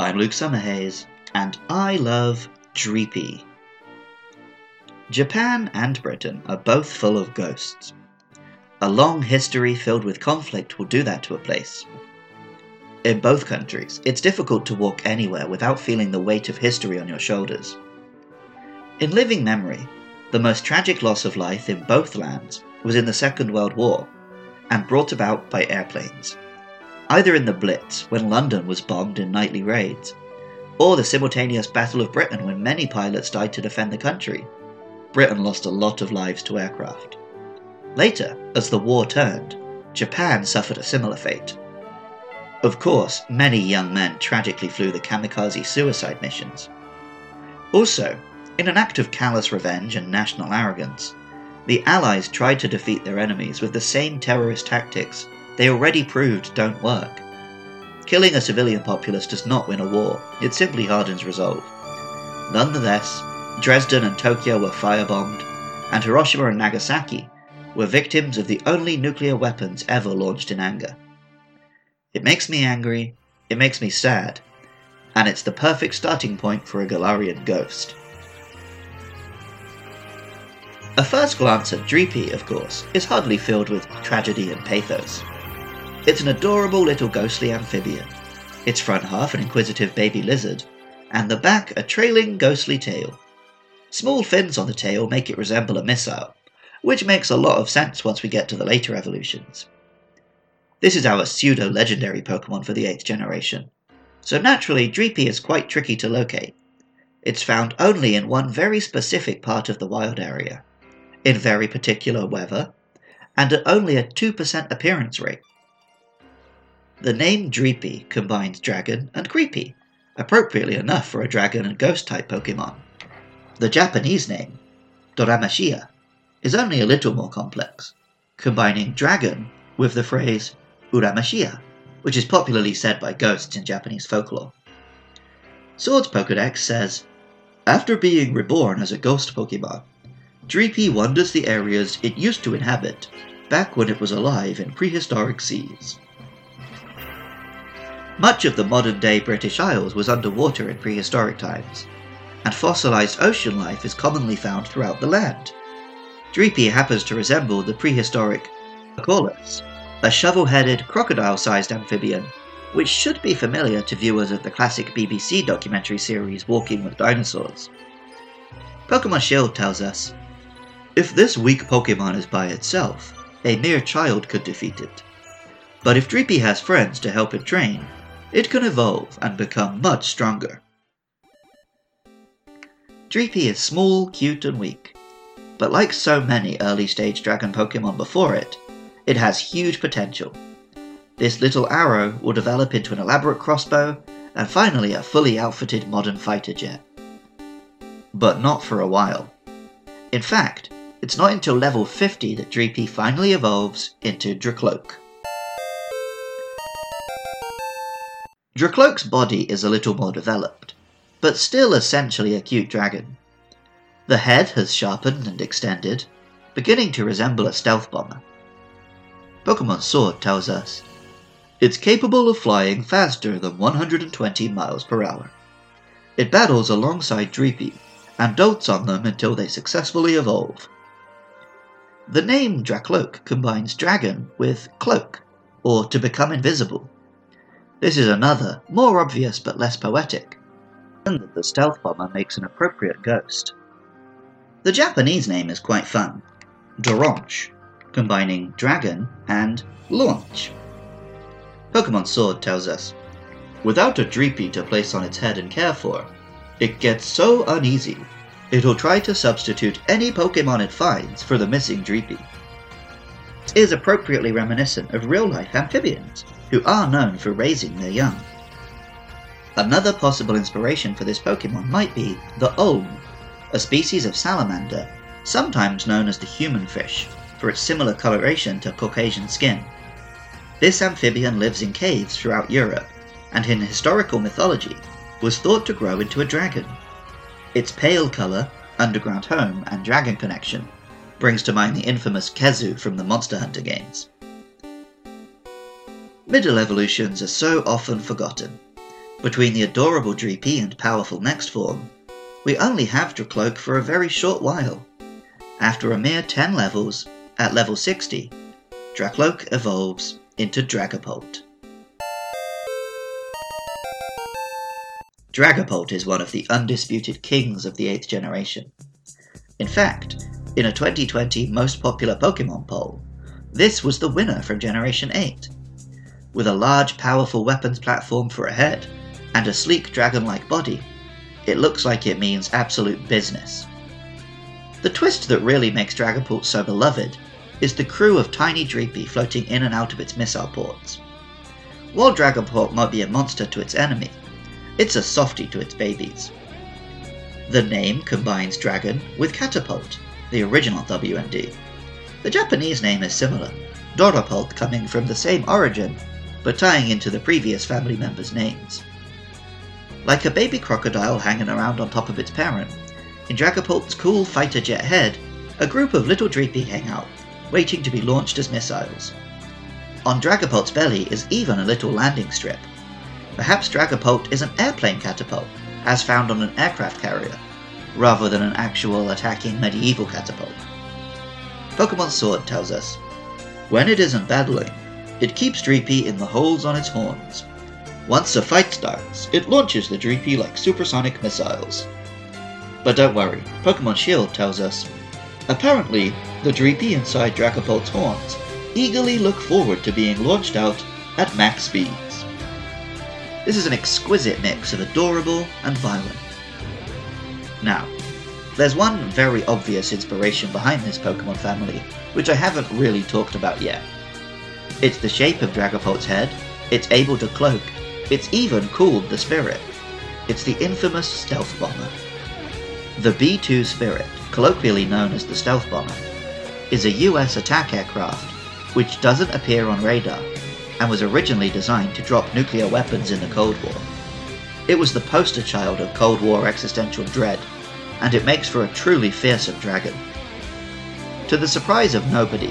I'm Luke Summerhays, and I love Dreepy. Japan and Britain are both full of ghosts. A long history filled with conflict will do that to a place. In both countries, it's difficult to walk anywhere without feeling the weight of history on your shoulders. In living memory, the most tragic loss of life in both lands was in the Second World War, and brought about by airplanes. Either in the Blitz, when London was bombed in nightly raids, or the simultaneous Battle of Britain when many pilots died to defend the country. Britain lost a lot of lives to aircraft. Later, as the war turned, Japan suffered a similar fate. Of course, many young men tragically flew the kamikaze suicide missions. Also, in an act of callous revenge and national arrogance, the Allies tried to defeat their enemies with the same terrorist tactics they already proved don't work. Killing a civilian populace does not win a war, it simply hardens resolve. Nonetheless, Dresden and Tokyo were firebombed, and Hiroshima and Nagasaki were victims of the only nuclear weapons ever launched in anger. It makes me angry, it makes me sad, and it's the perfect starting point for a Galarian ghost. A first glance at Dreepy, of course, is hardly filled with tragedy and pathos. It's an adorable little ghostly amphibian, its front half an inquisitive baby lizard, and the back a trailing ghostly tail. Small fins on the tail make it resemble a missile, which makes a lot of sense once we get to the later evolutions. This is our pseudo legendary Pokemon for the 8th generation, so naturally Dreepy is quite tricky to locate. It's found only in one very specific part of the wild area, in very particular weather, and at only a 2% appearance rate. The name Dreepy combines dragon and creepy, appropriately enough for a dragon and ghost type Pokemon. The Japanese name, Doramashia, is only a little more complex, combining dragon with the phrase Uramashia, which is popularly said by ghosts in Japanese folklore. Sword's Pokedex says, After being reborn as a ghost Pokemon, Dreepy wanders the areas it used to inhabit back when it was alive in prehistoric seas. Much of the modern day British Isles was underwater in prehistoric times, and fossilized ocean life is commonly found throughout the land. Dreepy happens to resemble the prehistoric Koolasuchus, a shovel headed, crocodile sized amphibian, which should be familiar to viewers of the classic BBC documentary series Walking with Dinosaurs. Pokemon Shield tells us if this weak Pokemon is by itself, a mere child could defeat it. But if Dreepy has friends to help it train, it can evolve and become much stronger. Dreepy is small, cute, and weak, but like so many early stage dragon Pokemon before it, it has huge potential. This little arrow will develop into an elaborate crossbow, and finally a fully outfitted modern fighter jet. But not for a while. In fact, it's not until level 50 that Dreepy finally evolves into Drakloak. Drakloak's body is a little more developed, but still essentially a cute dragon. The head has sharpened and extended, beginning to resemble a stealth bomber. Pokemon Sword tells us it's capable of flying faster than 120 miles per hour. It battles alongside Dreepy and dotes on them until they successfully evolve. The name Drakloak combines dragon with cloak, or to become invisible. This is another, more obvious but less poetic, and that the stealth bomber makes an appropriate ghost. The Japanese name is quite fun, Doronch, combining dragon and launch. Pokemon Sword tells us, without a Dreepy to place on its head and care for, it gets so uneasy It'll try to substitute any Pokemon it finds for the missing Dreepy. It is appropriately reminiscent of real life amphibians, who are known for raising their young. Another possible inspiration for this Pokemon might be the Olm, a species of salamander, sometimes known as the human fish, for its similar coloration to Caucasian skin. This amphibian lives in caves throughout Europe, and in historical mythology was thought to grow into a dragon. Its pale colour, underground home, and dragon connection brings to mind the infamous Khezu from the Monster Hunter games. Middle evolutions are so often forgotten, Between the adorable Dreepy and powerful next form, we only have Drakloak for a very short while. After a mere 10 levels, at level 60, Drakloak evolves into Dragapult. Dragapult is one of the undisputed kings of the 8th generation. In fact, in a 2020 most popular Pokemon poll, this was the winner from Generation 8. With a large, powerful weapons platform for a head and a sleek dragon like body, it looks like it means absolute business. The twist that really makes Dragapult so beloved is the crew of tiny Dreepy floating in and out of its missile ports. While Dragapult might be a monster to its enemy, it's a softy to its babies. The name combines dragon with catapult, the original WMD. The Japanese name is similar, Dorapult coming from the same origin, but tying into the previous family members' names. Like a baby crocodile hanging around on top of its parent, in Dragapult's cool fighter jet head, a group of little Dreepy hang out, waiting to be launched as missiles. On Dragapult's belly is even a little landing strip, Perhaps Dragapult is an airplane catapult, as found on an aircraft carrier, rather than an actual attacking medieval catapult. Pokemon Sword tells us, When it isn't battling, it keeps Dreepy in the holes on its horns. Once a fight starts, it launches the Dreepy like supersonic missiles. But don't worry, Pokemon Shield tells us, Apparently, the Dreepy inside Dragapult's horns eagerly look forward to being launched out at max speeds. This is an exquisite mix of adorable and violent. Now, there's one very obvious inspiration behind this Pokemon family, which I haven't really talked about yet. It's the shape of Dragapult's head, it's able to cloak, it's even called the Spirit. It's the infamous Stealth Bomber. The B-2 Spirit, colloquially known as the Stealth Bomber, is a US attack aircraft which doesn't appear on radar and was originally designed to drop nuclear weapons in the Cold War. It was the poster child of Cold War existential dread, and it makes for a truly fearsome dragon. To the surprise of nobody,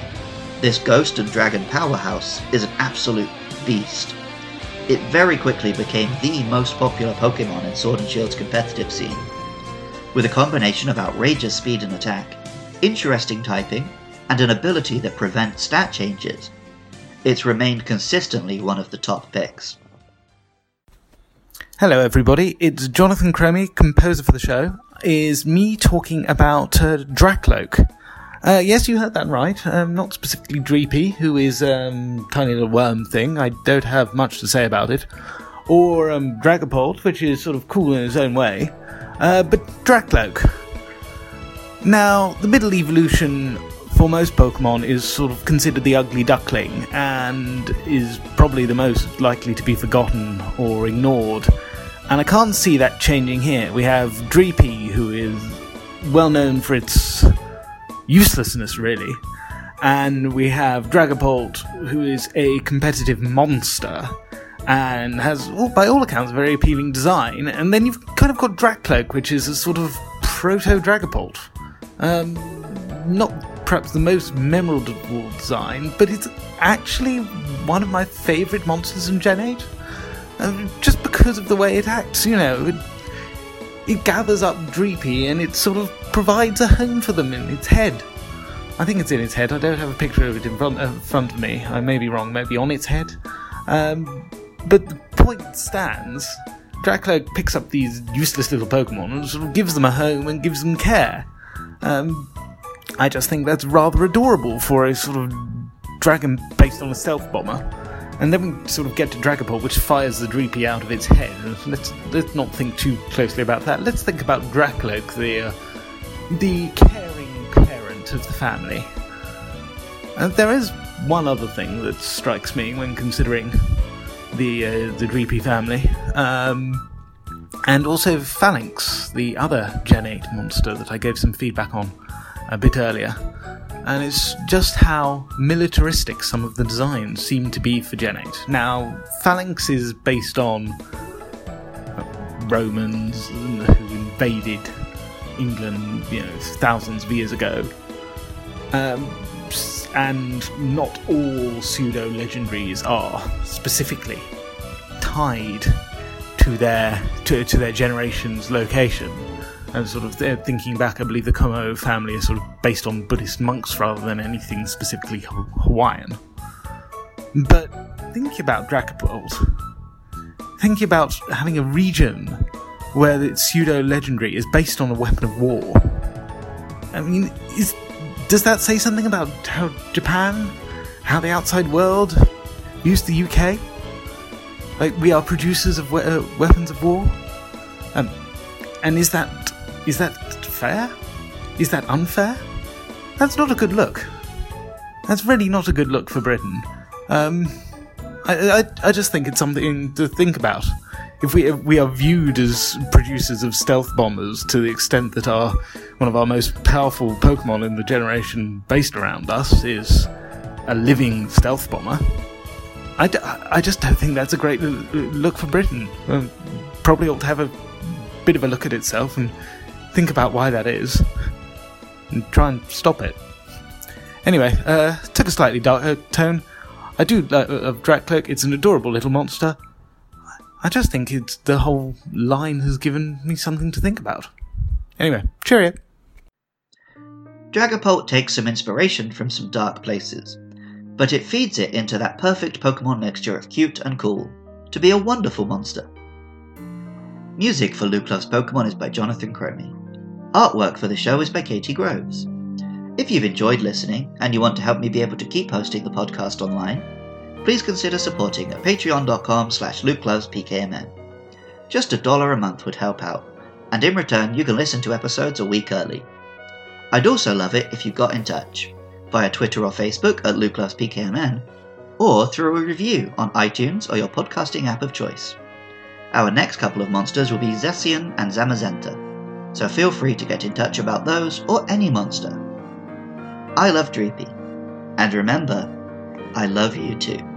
this ghost and dragon powerhouse is an absolute beast. It very quickly became the most popular Pokemon in Sword and Shield's competitive scene. With a combination of outrageous speed and attack, interesting typing, and an ability that prevents stat changes, it's remained consistently one of the top picks. Hello, everybody. It's Jonathan Cromie, composer for the show. Is me talking about uh, Drakloak. Uh, yes, you heard that right. Um, not specifically Dreepy, who is um, tiny little worm thing. I don't have much to say about it. Or um, Dragapult, which is sort of cool in its own way. Uh, but Drakloak. Now, the middle evolution for most Pokemon is sort of considered the ugly duckling and is probably the most likely to be forgotten or ignored. And I can't see that changing here. We have Dreepy, who is well known for its uselessness, really. And we have Dragapult, who is a competitive monster and has, by all accounts, a very appealing design. And then you've kind of got Drakloak, which is a sort of proto Dragapult. Um, not perhaps the most memorable design, but it's actually one of my favourite monsters in Gen 8. Um, just because of the way it acts, you know. It, it gathers up Dreepy and it sort of provides a home for them in its head. I think it's in its head. I don't have a picture of it in front, uh, front of me. I may be wrong, maybe on its head. Um, but the point stands. Drakloak picks up these useless little Pokemon and sort of gives them a home and gives them care. Um, I just think that's rather adorable for a sort of dragon based on a stealth bomber. And then we sort of get to Dragapult, which fires the Dreepy out of its head. Let's let's not think too closely about that. Let's think about Drakloak, the uh, the caring parent of the family. And there is one other thing that strikes me when considering the uh, the Dreepy family, um, and also Falinks, the other Gen 8 monster that I gave some feedback on a bit earlier, and it's just how militaristic some of the designs seem to be for Gen 8. Now, Falinks is based on Romans who invaded England, you know, thousands of years ago. Um, and not all pseudo legendaries are specifically tied to their to, to their generation's location. And sort of thinking back, I believe the Kommo-o family is sort of based on Buddhist monks rather than anything specifically Hawaiian. But think about Dragapult. Think about having a region where the pseudo legendary is based on a weapon of war. I mean, is does that say something about how Japan, how the outside world views the UK? Like we are producers of we- uh, weapons of war, um, and is that is that fair? Is that unfair? That's not a good look. That's really not a good look for Britain. Um, I, I, I just think it's something to think about. If we if we are viewed as producers of stealth bombers to the extent that our one of our most powerful Pokemon in the generation based around us is a living stealth bomber, I, d- I just don't think that's a great look for Britain. Um, probably ought to have a bit of a look at itself and think about why that is and try and stop it. Anyway, uh, took a slightly darker tone. I do like uh, of Drakloak. It's an adorable little monster. I just think it's the whole line has given me something to think about. Anyway, cheerio. Dragapult takes some inspiration from some dark places, but it feeds it into that perfect Pokemon mixture of cute and cool to be a wonderful monster. Music for Luke Loves Pokemon is by Jonathan Cromie. Artwork for the show is by Katie Groves. If you've enjoyed listening and you want to help me be able to keep hosting the podcast online, please consider supporting at patreon.com slash lukelovespkmn. Just a dollar a month would help out, and in return you can listen to episodes a week early. I'd also love it if you got in touch, via Twitter or Facebook at lukelovespkmn, or through a review on iTunes or your podcasting app of choice. Our next couple of monsters will be Zacian and Zamazenta, so feel free to get in touch about those or any monster. I love Dreepy, and remember, I love you too.